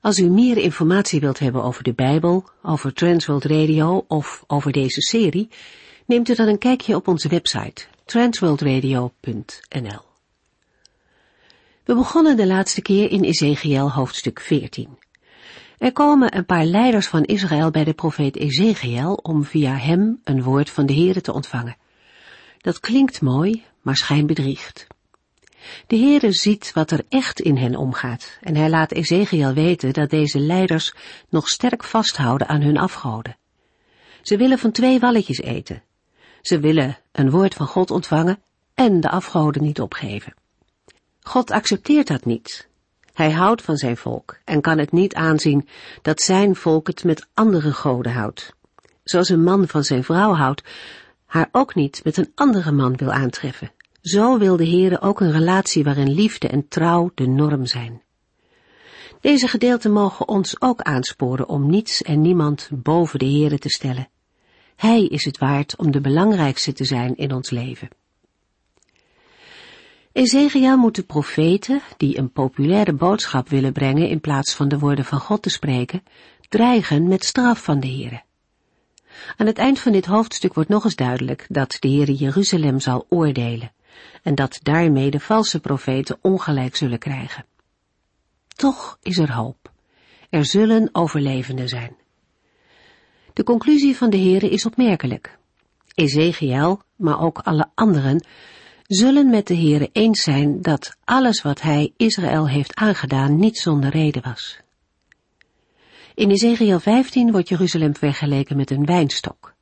Als u meer informatie wilt hebben over de Bijbel, over Transworld Radio of over deze serie, neemt u dan een kijkje op onze website transworldradio.nl. We begonnen de laatste keer in Ezekiel hoofdstuk 14. Er komen een paar leiders van Israël bij de profeet Ezekiel om via hem een woord van de Heere te ontvangen. Dat klinkt mooi, maar schijnbedriegt. De Heere ziet wat er echt in hen omgaat en hij laat Ezekiel weten dat deze leiders nog sterk vasthouden aan hun afgoden. Ze willen van twee walletjes eten. Ze willen een woord van God ontvangen en de afgoden niet opgeven. God accepteert dat niet. Hij houdt van zijn volk en kan het niet aanzien dat zijn volk het met andere goden houdt. Zoals een man van zijn vrouw houdt, haar ook niet met een andere man wil aantreffen. Zo wil de Heere ook een relatie waarin liefde en trouw de norm zijn. Deze gedeelten mogen ons ook aansporen om niets en niemand boven de Heere te stellen. Hij is het waard om de belangrijkste te zijn in ons leven. Ezekiel moet de profeten, die een populaire boodschap willen brengen in plaats van de woorden van God te spreken, dreigen met straf van de Heere. Aan het eind van dit hoofdstuk wordt nog eens duidelijk dat de Heere Jeruzalem zal oordelen en dat daarmee de valse profeten ongelijk zullen krijgen. Toch is er hoop. Er zullen overlevenden zijn. De conclusie van de Heere is opmerkelijk. Ezekiel, maar ook alle anderen, zullen met de Heere eens zijn dat alles wat hij Israël heeft aangedaan niet zonder reden was. In Ezekiel 15 wordt Jeruzalem vergeleken met een wijnstok.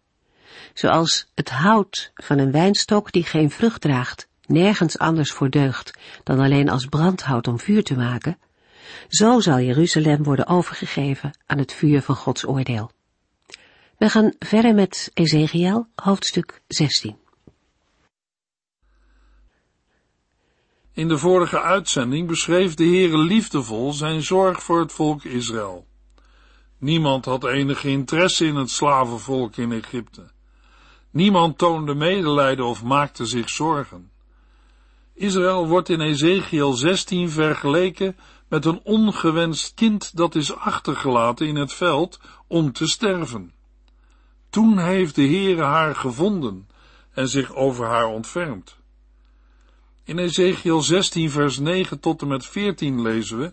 Zoals het hout van een wijnstok die geen vrucht draagt, nergens anders voor deugt dan alleen als brandhout om vuur te maken, zo zal Jeruzalem worden overgegeven aan het vuur van Gods oordeel. We gaan verder met Ezekiel, hoofdstuk 16. In de vorige uitzending beschreef de Heere liefdevol zijn zorg voor het volk Israël. Niemand had enige interesse in het slavenvolk in Egypte. Niemand toonde medelijden of maakte zich zorgen. Israël wordt in Ezekiel 16 vergeleken met een ongewenst kind dat is achtergelaten in het veld om te sterven. Toen heeft de Heere haar gevonden en zich over haar ontfermd. In Ezekiel 16 vers 9 tot en met 14 lezen we,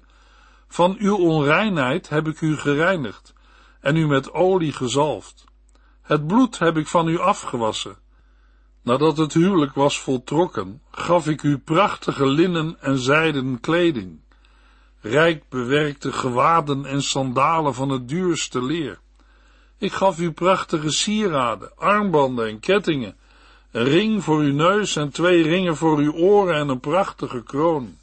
Van uw onreinheid heb ik u gereinigd en u met olie gezalfd. Het bloed heb ik van u afgewassen Nadat het huwelijk was voltrokken, gaf ik u prachtige linnen en zijden kleding, rijk bewerkte gewaden en sandalen van het duurste leer. Ik gaf u prachtige sieraden, armbanden en kettingen, een ring voor uw neus en twee ringen voor uw oren en een prachtige kroon.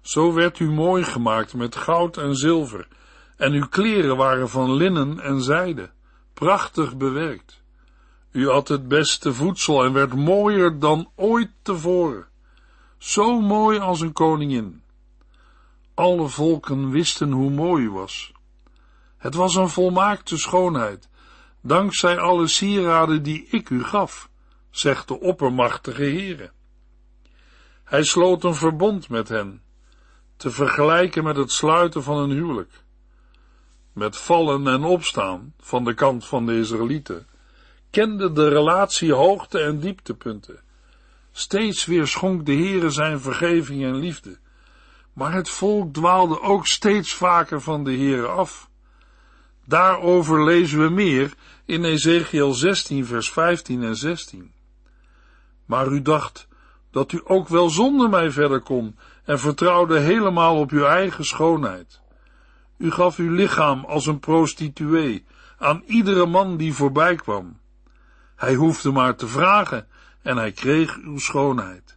Zo werd u mooi gemaakt met goud en zilver, en uw kleren waren van linnen en zijde, prachtig bewerkt. U had het beste voedsel en werd mooier dan ooit tevoren. Zo mooi als een koningin. Alle volken wisten hoe mooi u was. Het was een volmaakte schoonheid, dankzij alle sieraden die ik u gaf, zegt de oppermachtige Heere. Hij sloot een verbond met hen, te vergelijken met het sluiten van een huwelijk. Met vallen en opstaan van de kant van de Israëlieten kende de relatie hoogte en dieptepunten. Steeds weer schonk de Heere zijn vergeving en liefde. Maar het volk dwaalde ook steeds vaker van de Heere af. Daarover lezen we meer in Ezekiel 16 vers 15 en 16. Maar u dacht dat u ook wel zonder mij verder kon en vertrouwde helemaal op uw eigen schoonheid. U gaf uw lichaam als een prostituee aan iedere man die voorbij kwam. Hij hoefde maar te vragen en hij kreeg uw schoonheid.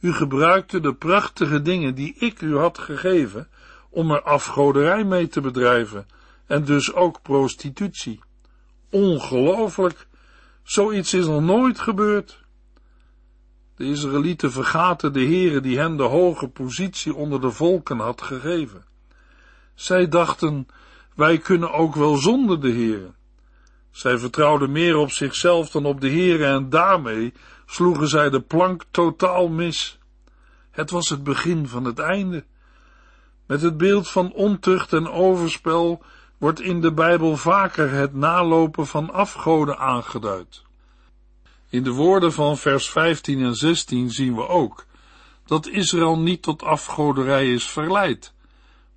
U gebruikte de prachtige dingen die ik u had gegeven om er afgoderij mee te bedrijven en dus ook prostitutie. Ongelooflijk, zoiets is nog nooit gebeurd. De Israëlieten vergaten de Heere die hen de hoge positie onder de volken had gegeven. Zij dachten, wij kunnen ook wel zonder de Heere. Zij vertrouwden meer op zichzelf dan op de Heere en daarmee sloegen zij de plank totaal mis. Het was het begin van het einde. Met het beeld van ontucht en overspel wordt in de Bijbel vaker het nalopen van afgoden aangeduid. In de woorden van vers 15 en 16 zien we ook dat Israël niet tot afgoderij is verleid,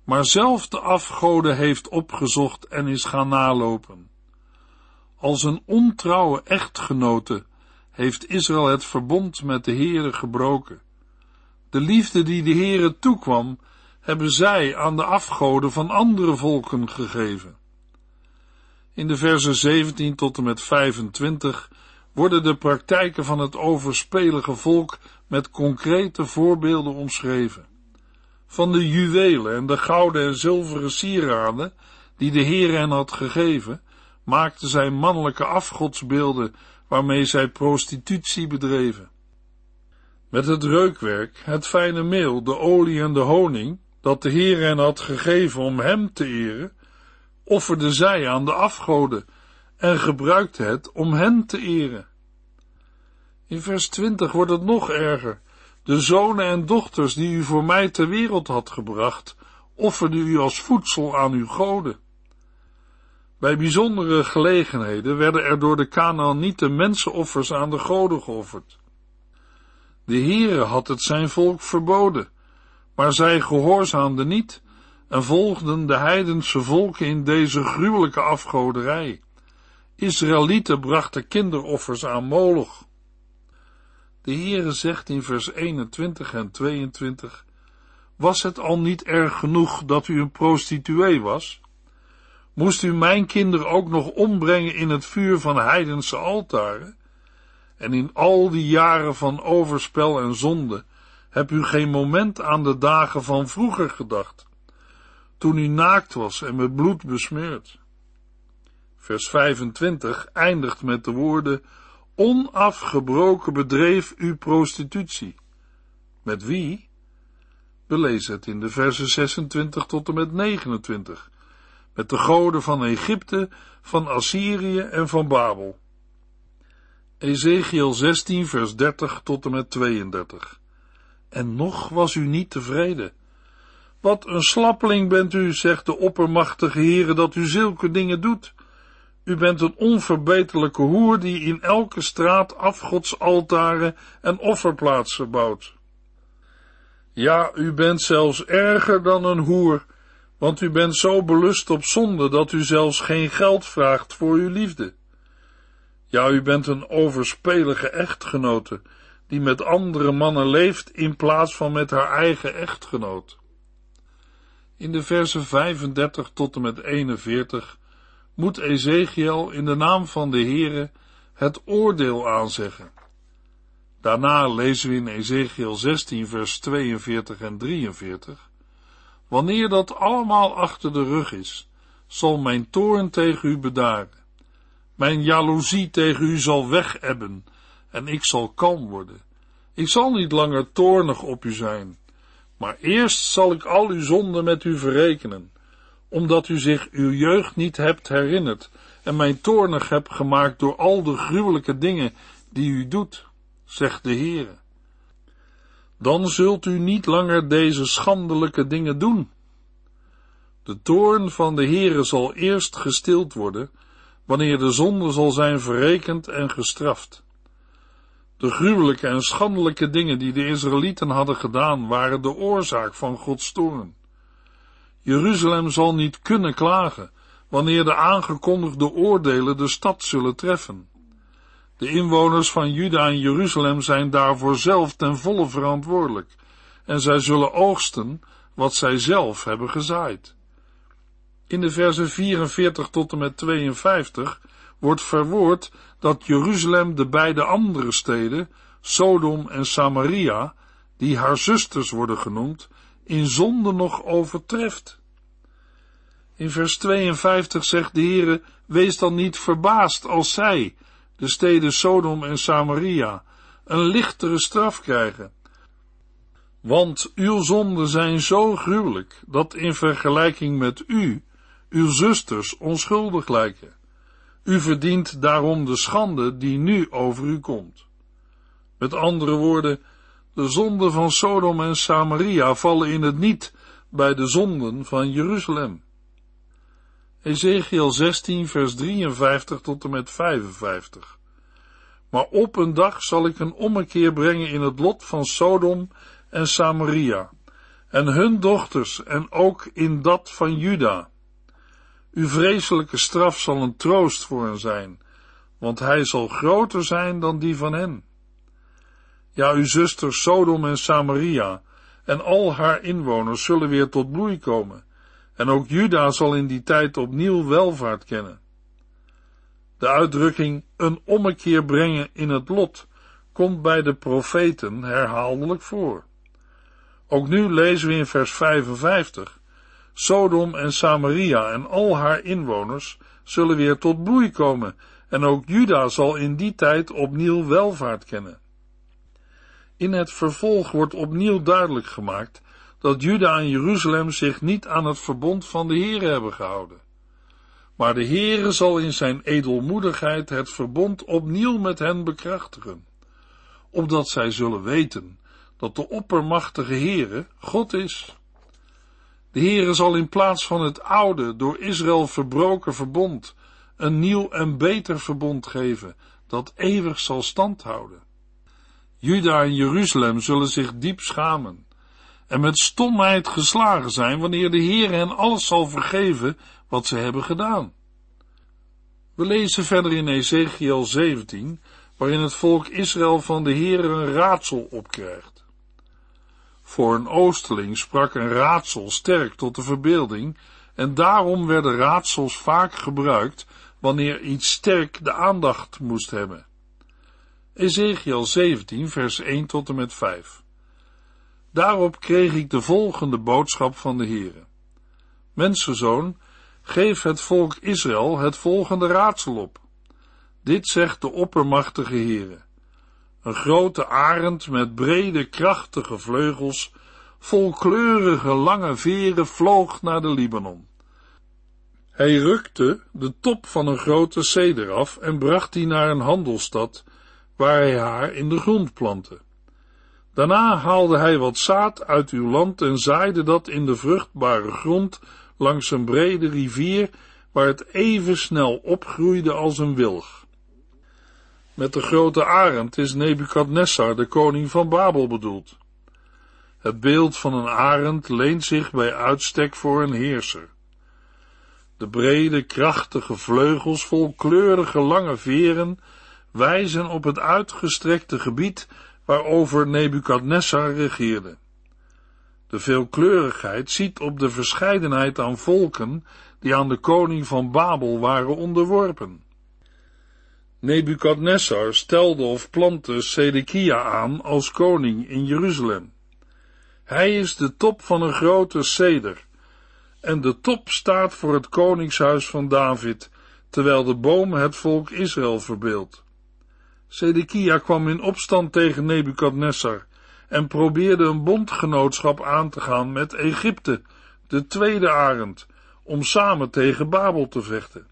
maar zelf de afgoden heeft opgezocht en is gaan nalopen. Als een ontrouwe echtgenote heeft Israël het verbond met de Heere gebroken. De liefde die de Heere toekwam, hebben zij aan de afgoden van andere volken gegeven. In de versen 17 tot en met 25 worden de praktijken van het overspelige volk met concrete voorbeelden omschreven. Van de juwelen en de gouden en zilveren sieraden die de Heer hen had gegeven, maakten zij mannelijke afgodsbeelden waarmee zij prostitutie bedreven. Met het reukwerk, het fijne meel, de olie en de honing, dat de Heer hen had gegeven om hem te eren, offerde zij aan de afgoden en gebruikte het om hen te eren. In vers 20 wordt het nog erger. De zonen en dochters die u voor mij ter wereld had gebracht, offerde u als voedsel aan uw goden. Bij bijzondere gelegenheden werden er door de Kanaanieten mensenoffers aan de goden geofferd. De Heere had het zijn volk verboden, maar zij gehoorzaamden niet en volgden de heidense volken in deze gruwelijke afgoderij. Israëlieten brachten kinderoffers aan Moloch. De Heere zegt in vers 21 en 22, was het al niet erg genoeg dat u een prostituee was? Moest u mijn kinderen ook nog ombrengen in het vuur van heidense altaren? En in al die jaren van overspel en zonde heb u geen moment aan de dagen van vroeger gedacht, toen u naakt was en met bloed besmeurd. Vers 25 eindigt met de woorden, onafgebroken bedreef u prostitutie. Met wie? We lezen het in de versen 26 tot en met 29 met de goden van Egypte, van Assyrië en van Babel. Ezekiel 16, vers 30 tot en met 32. En nog was u niet tevreden. Wat een slappeling bent u, zegt de oppermachtige Heere, dat u zulke dingen doet. U bent een onverbeterlijke hoer die in elke straat afgodsaltaren en offerplaatsen bouwt. Ja, u bent zelfs erger dan een hoer, want u bent zo belust op zonde dat u zelfs geen geld vraagt voor uw liefde. Ja, u bent een overspelige echtgenote, die met andere mannen leeft in plaats van met haar eigen echtgenoot. In de versen 35 tot en met 41 moet Ezekiel in de naam van de Heere het oordeel aanzeggen. Daarna lezen we in Ezekiel 16 vers 42 en 43 Wanneer dat allemaal achter de rug is, zal mijn toorn tegen u bedaren. Mijn jaloezie tegen u zal wegebben en ik zal kalm worden. Ik zal niet langer toornig op u zijn, maar eerst zal ik al uw zonden met u verrekenen, omdat u zich uw jeugd niet hebt herinnerd en mij toornig hebt gemaakt door al de gruwelijke dingen die u doet, zegt de Heere dan zult u niet langer deze schandelijke dingen doen. De toorn van de Heere zal eerst gestild worden, wanneer de zonde zal zijn verrekend en gestraft. De gruwelijke en schandelijke dingen die de Israëlieten hadden gedaan, waren de oorzaak van Gods toorn. Jeruzalem zal niet kunnen klagen, wanneer de aangekondigde oordelen de stad zullen treffen. De inwoners van Juda en Jeruzalem zijn daarvoor zelf ten volle verantwoordelijk, en zij zullen oogsten wat zij zelf hebben gezaaid. In de versen 44 tot en met 52 wordt verwoord dat Jeruzalem de beide andere steden, Sodom en Samaria, die haar zusters worden genoemd, in zonde nog overtreft. In vers 52 zegt de Heere, wees dan niet verbaasd als zij, de steden Sodom en Samaria, een lichtere straf krijgen. Want uw zonden zijn zo gruwelijk, dat in vergelijking met u, uw zusters onschuldig lijken. U verdient daarom de schande die nu over u komt. Met andere woorden, de zonden van Sodom en Samaria vallen in het niet bij de zonden van Jeruzalem. Ezekiel 16, vers 53 tot en met 55. Maar op een dag zal ik een ommekeer brengen in het lot van Sodom en Samaria, en hun dochters, en ook in dat van Juda. Uw vreselijke straf zal een troost voor hen zijn, want hij zal groter zijn dan die van hen. Ja, uw zuster Sodom en Samaria en al haar inwoners zullen weer tot bloei komen, en ook Juda zal in die tijd opnieuw welvaart kennen. De uitdrukking een ommekeer brengen in het lot komt bij de profeten herhaaldelijk voor. Ook nu lezen we in vers 55, Sodom en Samaria en al haar inwoners zullen weer tot bloei komen en ook Juda zal in die tijd opnieuw welvaart kennen. In het vervolg wordt opnieuw duidelijk gemaakt dat Juda en Jeruzalem zich niet aan het verbond van de Heere hebben gehouden. Maar de Heere zal in zijn edelmoedigheid het verbond opnieuw met hen bekrachtigen, opdat zij zullen weten dat de oppermachtige Heere God is. De Heere zal in plaats van het oude, door Israël verbroken verbond, een nieuw en beter verbond geven, dat eeuwig zal standhouden. Juda en Jeruzalem zullen zich diep schamen en met stomheid geslagen zijn wanneer de Heer hen alles zal vergeven wat ze hebben gedaan. We lezen verder in Ezekiel 17, waarin het volk Israël van de Heer een raadsel opkrijgt. Voor een oosterling sprak een raadsel sterk tot de verbeelding en daarom werden raadsels vaak gebruikt wanneer iets sterk de aandacht moest hebben. Ezekiel 17, vers 1 tot en met 5. Daarop kreeg ik de volgende boodschap van de Heere. Mensenzoon, geef het volk Israël het volgende raadsel op. Dit zegt de oppermachtige Heere. Een grote arend met brede, krachtige vleugels, vol kleurige, lange veren vloog naar de Libanon. Hij rukte de top van een grote ceder af en bracht die naar een handelsstad, waar hij haar in de grond plantte. Daarna haalde hij wat zaad uit uw land en zaaide dat in de vruchtbare grond langs een brede rivier, waar het even snel opgroeide als een wilg. Met de grote arend is Nebukadnessar, de koning van Babel, bedoeld. Het beeld van een arend leent zich bij uitstek voor een heerser. De brede, krachtige vleugels vol kleurige lange veren wijzen op het uitgestrekte gebied waarover Nebukadnessar regeerde. De veelkleurigheid ziet op de verscheidenheid aan volken die aan de koning van Babel waren onderworpen. Nebukadnessar stelde of plantte Sedekia aan als koning in Jeruzalem. Hij is de top van een grote ceder, en de top staat voor het koningshuis van David, terwijl de boom het volk Israël verbeeldt. Sedekia kwam in opstand tegen Nebukadnessar en probeerde een bondgenootschap aan te gaan met Egypte, de tweede arend, om samen tegen Babel te vechten.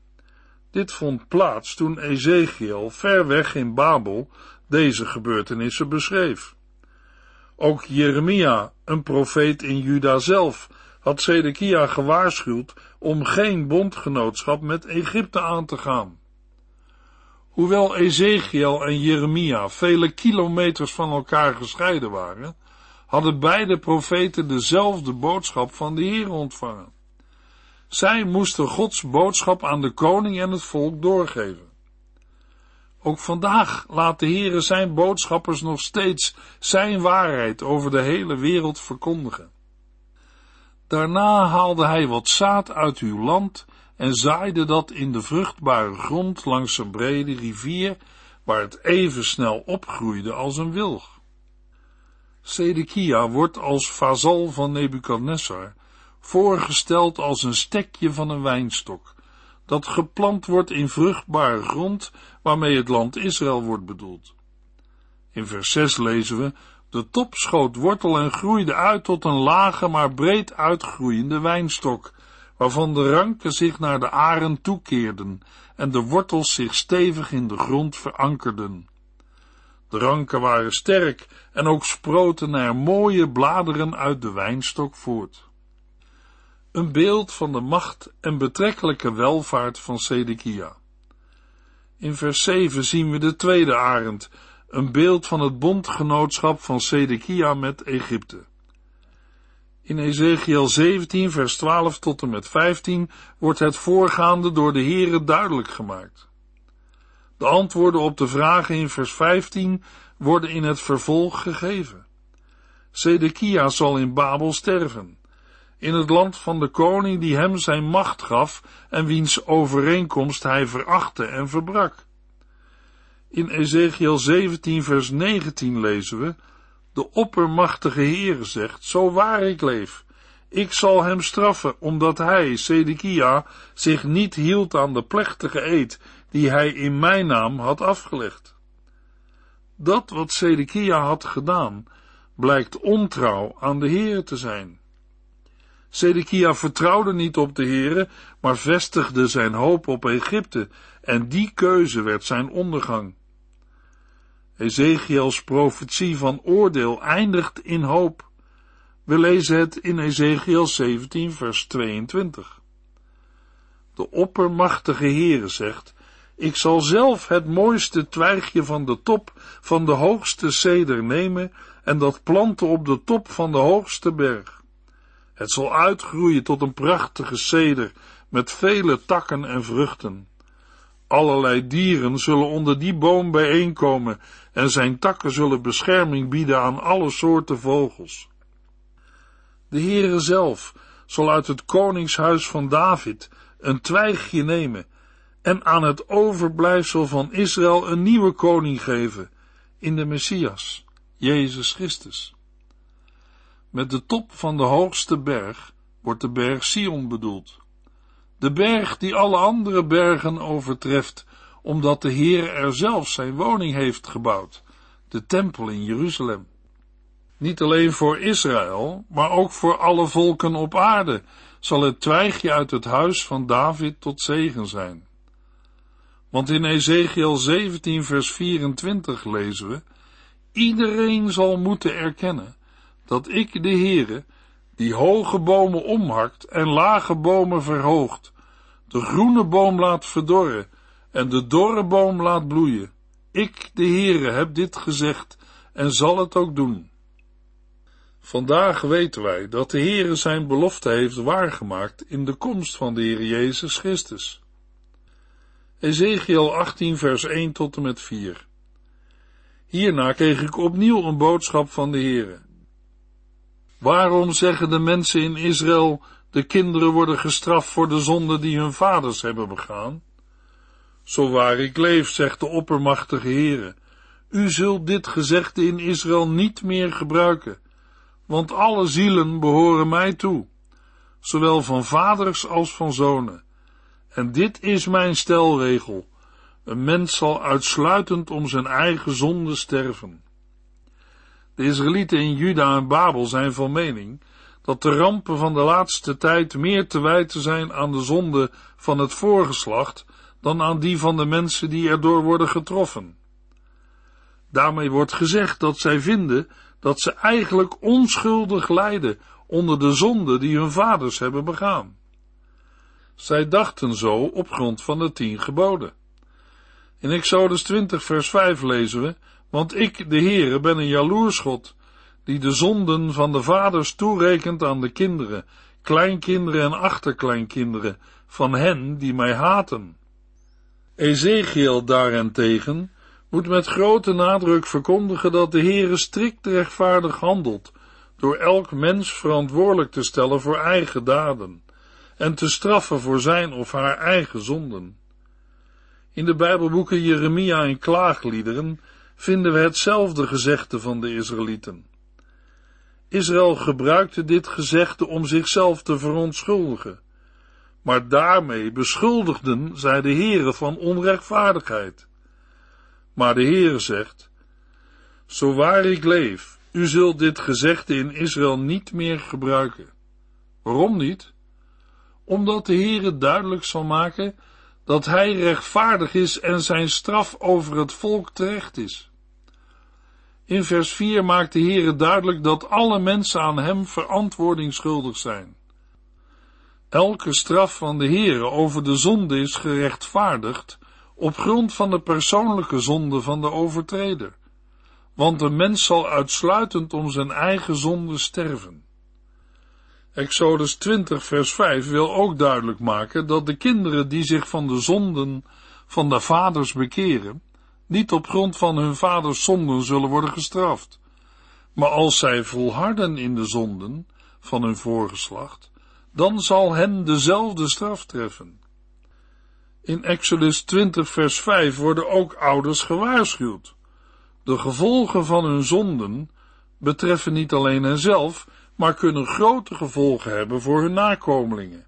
Dit vond plaats toen Ezekiel ver weg in Babel deze gebeurtenissen beschreef. Ook Jeremia, een profeet in Juda zelf, had Sedekia gewaarschuwd om geen bondgenootschap met Egypte aan te gaan. Hoewel Ezekiel en Jeremia vele kilometers van elkaar gescheiden waren, hadden beide profeten dezelfde boodschap van de Heer ontvangen. Zij moesten Gods boodschap aan de koning en het volk doorgeven. Ook vandaag laat de Heere zijn boodschappers nog steeds zijn waarheid over de hele wereld verkondigen. Daarna haalde hij wat zaad uit uw land en zaaide dat in de vruchtbare grond langs een brede rivier, waar het even snel opgroeide als een wilg. Sedekia wordt als vazal van Nebukadnessar voorgesteld als een stekje van een wijnstok, dat geplant wordt in vruchtbare grond waarmee het land Israël wordt bedoeld. In vers 6 lezen we, de top schoot wortel en groeide uit tot een lage maar breed uitgroeiende wijnstok, waarvan de ranken zich naar de aren toekeerden en de wortels zich stevig in de grond verankerden. De ranken waren sterk en ook sproten er mooie bladeren uit de wijnstok voort. Een beeld van de macht en betrekkelijke welvaart van Sedekia. In vers 7 zien we de tweede arend, een beeld van het bondgenootschap van Sedekia met Egypte. In Ezekiel 17, vers 12 tot en met 15 wordt het voorgaande door de Heere duidelijk gemaakt. De antwoorden op de vragen in vers 15 worden in het vervolg gegeven. Sedekia zal in Babel sterven, in het land van de koning die hem zijn macht gaf en wiens overeenkomst hij verachtte en verbrak. In Ezekiel 17 vers 19 lezen we, de oppermachtige Heere zegt, zo waar ik leef, ik zal hem straffen, omdat hij, Sedekia, zich niet hield aan de plechtige eed die hij in mijn naam had afgelegd. Dat wat Sedekia had gedaan, blijkt ontrouw aan de Heer te zijn. Sedekia vertrouwde niet op de Heere, maar vestigde zijn hoop op Egypte, en die keuze werd zijn ondergang. Ezekiels profetie van oordeel eindigt in hoop. We lezen het in Ezekiel 17 vers 22. De oppermachtige Heere zegt, ik zal zelf het mooiste twijgje van de top van de hoogste ceder nemen en dat planten op de top van de hoogste berg. Het zal uitgroeien tot een prachtige ceder met vele takken en vruchten. Allerlei dieren zullen onder die boom bijeenkomen en zijn takken zullen bescherming bieden aan alle soorten vogels. De Heere zelf zal uit het koningshuis van David een twijgje nemen en aan het overblijfsel van Israël een nieuwe koning geven in de Messias, Jezus Christus. Met de top van de hoogste berg wordt de berg Sion bedoeld. De berg die alle andere bergen overtreft, omdat de Heer er zelf zijn woning heeft gebouwd, de tempel in Jeruzalem. Niet alleen voor Israël, maar ook voor alle volken op aarde zal het twijgje uit het huis van David tot zegen zijn. Want in Ezekiel 17 vers 24 lezen we, iedereen zal moeten erkennen dat ik de Heere, die hoge bomen omhakt en lage bomen verhoogt, de groene boom laat verdorren en de dorre boom laat bloeien. Ik, de Heere, heb dit gezegd en zal het ook doen. Vandaag weten wij dat de Heere zijn belofte heeft waargemaakt in de komst van de Heer Jezus Christus. Ezekiel 18 vers 1 tot en met 4 Hierna kreeg ik opnieuw een boodschap van de Heere. Waarom zeggen de mensen in Israël, de kinderen worden gestraft voor de zonde die hun vaders hebben begaan? Zo waar ik leef, zegt de oppermachtige Heere, u zult dit gezegde in Israël niet meer gebruiken, want alle zielen behoren mij toe, zowel van vaders als van zonen. En dit is mijn stelregel, een mens zal uitsluitend om zijn eigen zonde sterven. De Israëlieten in Juda en Babel zijn van mening dat de rampen van de laatste tijd meer te wijten zijn aan de zonde van het voorgeslacht dan aan die van de mensen die erdoor worden getroffen. Daarmee wordt gezegd dat zij vinden dat ze eigenlijk onschuldig lijden onder de zonde die hun vaders hebben begaan. Zij dachten zo op grond van de tien geboden. In Exodus 20 vers 5 lezen we, want ik, de Heere, ben een jaloersgod, die de zonden van de vaders toerekent aan de kinderen, kleinkinderen en achterkleinkinderen, van hen die mij haten. Ezekiel daarentegen moet met grote nadruk verkondigen dat de Heere strikt rechtvaardig handelt, door elk mens verantwoordelijk te stellen voor eigen daden, en te straffen voor zijn of haar eigen zonden. In de Bijbelboeken Jeremia en Klaagliederen vinden we hetzelfde gezegde van de Israëlieten. Israël gebruikte dit gezegde om zichzelf te verontschuldigen, maar daarmee beschuldigden zij de Heere van onrechtvaardigheid. Maar de Heere zegt, zo waar ik leef, u zult dit gezegde in Israël niet meer gebruiken. Waarom niet? Omdat de Heere duidelijk zal maken dat hij rechtvaardig is en zijn straf over het volk terecht is. In vers 4 maakt de Heere duidelijk dat alle mensen aan hem verantwoording schuldig zijn. Elke straf van de Heere over de zonde is gerechtvaardigd op grond van de persoonlijke zonde van de overtreder, want de mens zal uitsluitend om zijn eigen zonde sterven. Exodus 20 vers 5 wil ook duidelijk maken dat de kinderen die zich van de zonden van de vaders bekeren, niet op grond van hun vaders zonden zullen worden gestraft. Maar als zij volharden in de zonden van hun voorgeslacht, dan zal hen dezelfde straf treffen. In Exodus 20 vers 5 worden ook ouders gewaarschuwd. De gevolgen van hun zonden betreffen niet alleen henzelf, maar kunnen grote gevolgen hebben voor hun nakomelingen.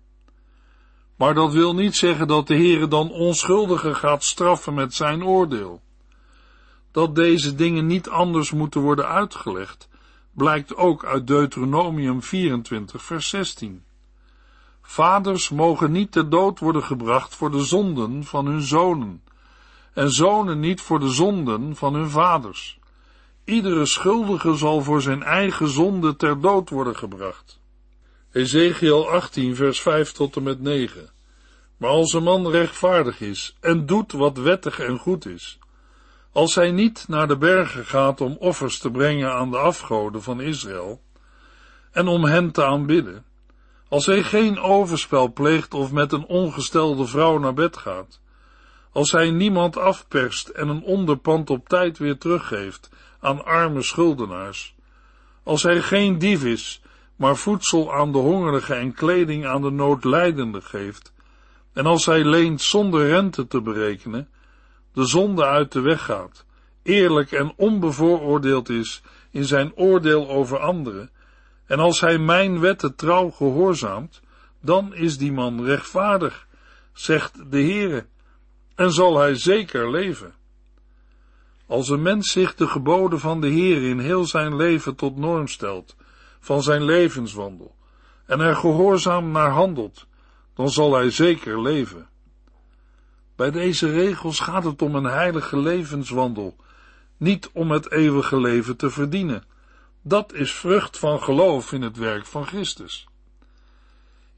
Maar dat wil niet zeggen dat de Heere dan onschuldigen gaat straffen met zijn oordeel. Dat deze dingen niet anders moeten worden uitgelegd, blijkt ook uit Deuteronomium 24 vers 16. Vaders mogen niet ter dood worden gebracht voor de zonden van hun zonen, en zonen niet voor de zonden van hun vaders. Iedere schuldige zal voor zijn eigen zonde ter dood worden gebracht. Ezekiel 18, vers 5 tot en met 9. Maar als een man rechtvaardig is en doet wat wettig en goed is, als hij niet naar de bergen gaat om offers te brengen aan de afgoden van Israël en om hen te aanbidden, als hij geen overspel pleegt of met een ongestelde vrouw naar bed gaat, als hij niemand afperst en een onderpand op tijd weer teruggeeft aan arme schuldenaars, als hij geen dief is, maar voedsel aan de hongerige en kleding aan de noodlijdende geeft, en als hij leent zonder rente te berekenen, de zonde uit de weg gaat, eerlijk en onbevooroordeeld is in zijn oordeel over anderen, en als hij mijn wetten trouw gehoorzaamt, dan is die man rechtvaardig, zegt de Heere, en zal hij zeker leven. Als een mens zich de geboden van de Heer in heel zijn leven tot norm stelt, van zijn levenswandel, en er gehoorzaam naar handelt, dan zal hij zeker leven. Bij deze regels gaat het om een heilige levenswandel, niet om het eeuwige leven te verdienen. Dat is vrucht van geloof in het werk van Christus.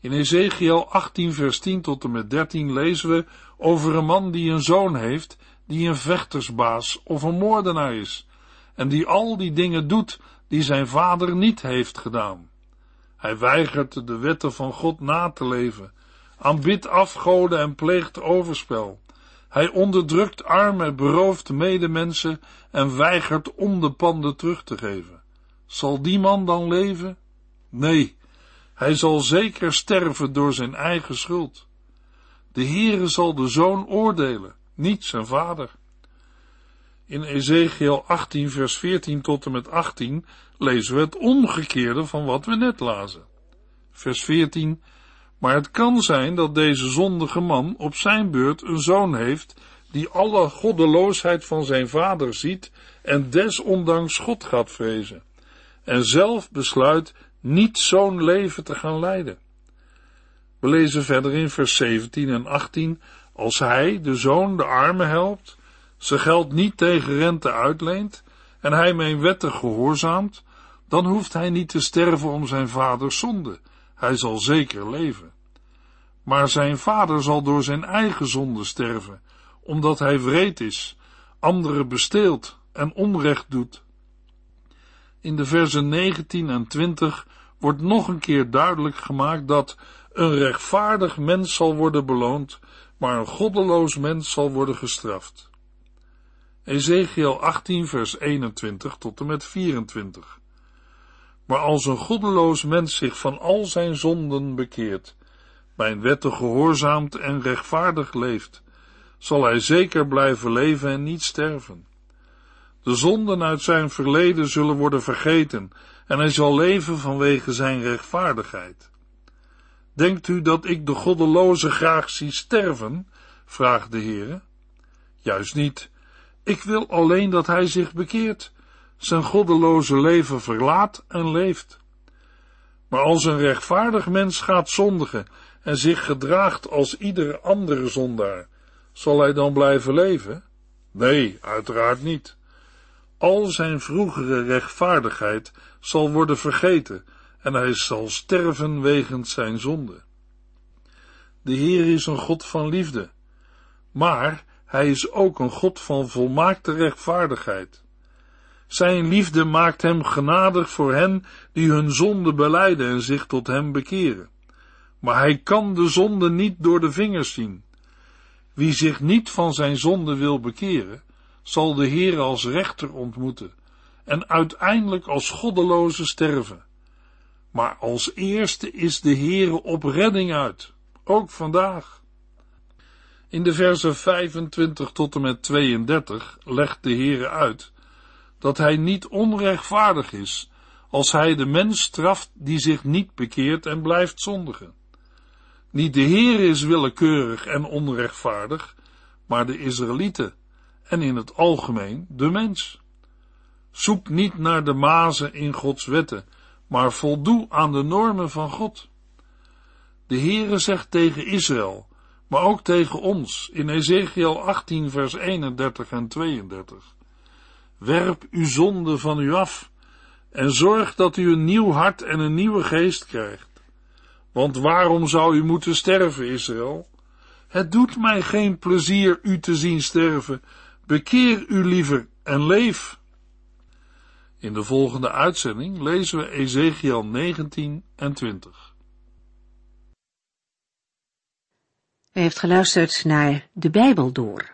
In Ezekiel 18 vers 10 tot en met 13 lezen we over een man die een zoon heeft die een vechtersbaas of een moordenaar is, en die al die dingen doet die zijn vader niet heeft gedaan. Hij weigert de wetten van God na te leven, aanbidt afgoden en pleegt overspel. Hij onderdrukt armen, berooft medemensen en weigert om de panden terug te geven. Zal die man dan leven? Nee, hij zal zeker sterven door zijn eigen schuld. De Heere zal de zoon oordelen niet zijn vader. In Ezekiel 18 vers 14 tot en met 18 lezen we het omgekeerde van wat we net lazen. Vers 14 Maar het kan zijn dat deze zondige man op zijn beurt een zoon heeft die alle goddeloosheid van zijn vader ziet en desondanks God gaat vrezen en zelf besluit niet zo'n leven te gaan leiden. We lezen verder in vers 17 en 18 als hij, de zoon, de armen helpt, zijn geld niet tegen rente uitleent en hij mijn wetten gehoorzaamt, dan hoeft hij niet te sterven om zijn vaders zonde. Hij zal zeker leven. Maar zijn vader zal door zijn eigen zonde sterven, omdat hij wreed is, anderen besteelt en onrecht doet. In de versen 19 en 20 wordt nog een keer duidelijk gemaakt dat een rechtvaardig mens zal worden beloond maar een goddeloos mens zal worden gestraft. Ezekiel 18 vers 21 tot en met 24. Maar als een goddeloos mens zich van al zijn zonden bekeert, mijn wetten gehoorzaamt en rechtvaardig leeft, zal hij zeker blijven leven en niet sterven. De zonden uit zijn verleden zullen worden vergeten en hij zal leven vanwege zijn rechtvaardigheid. Denkt u dat ik de goddeloze graag zie sterven? vraagt de Heere. Juist niet. Ik wil alleen dat hij zich bekeert, zijn goddeloze leven verlaat en leeft. Maar als een rechtvaardig mens gaat zondigen en zich gedraagt als iedere andere zondaar, zal hij dan blijven leven? Nee, uiteraard niet. Al zijn vroegere rechtvaardigheid zal worden vergeten en hij zal sterven wegens zijn zonde. De Heer is een God van liefde, maar hij is ook een God van volmaakte rechtvaardigheid. Zijn liefde maakt hem genadig voor hen die hun zonde beleiden en zich tot hem bekeren. Maar hij kan de zonde niet door de vingers zien. Wie zich niet van zijn zonde wil bekeren, zal de Heer als rechter ontmoeten en uiteindelijk als goddeloze sterven. Maar als eerste is de Heere op redding uit, ook vandaag. In de versen 25 tot en met 32 legt de Heere uit dat hij niet onrechtvaardig is als hij de mens straft die zich niet bekeert en blijft zondigen. Niet de Heer is willekeurig en onrechtvaardig, maar de Israëlieten en in het algemeen de mens. Zoek niet naar de mazen in Gods wetten, maar voldoe aan de normen van God. De Heere zegt tegen Israël, maar ook tegen ons in Ezekiel 18 vers 31 en 32. Werp uw zonde van u af en zorg dat u een nieuw hart en een nieuwe geest krijgt. Want waarom zou u moeten sterven, Israël? Het doet mij geen plezier u te zien sterven. Bekeer u liever en leef. In de volgende uitzending lezen we Ezekiel 19 en 20. U heeft geluisterd naar De Bijbel Door,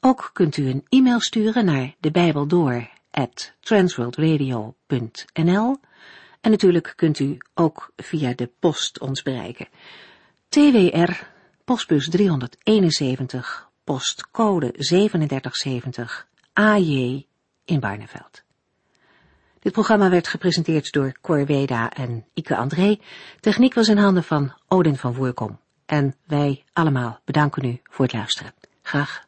Ook kunt u een e-mail sturen naar de en natuurlijk kunt u ook via de post ons bereiken. TWR, postbus 371, postcode 3770, AJ in Barneveld. Dit programma werd gepresenteerd door Cor Weda en Ike André. Techniek was in handen van Odin van Voerkom. En wij allemaal bedanken u voor het luisteren. Graag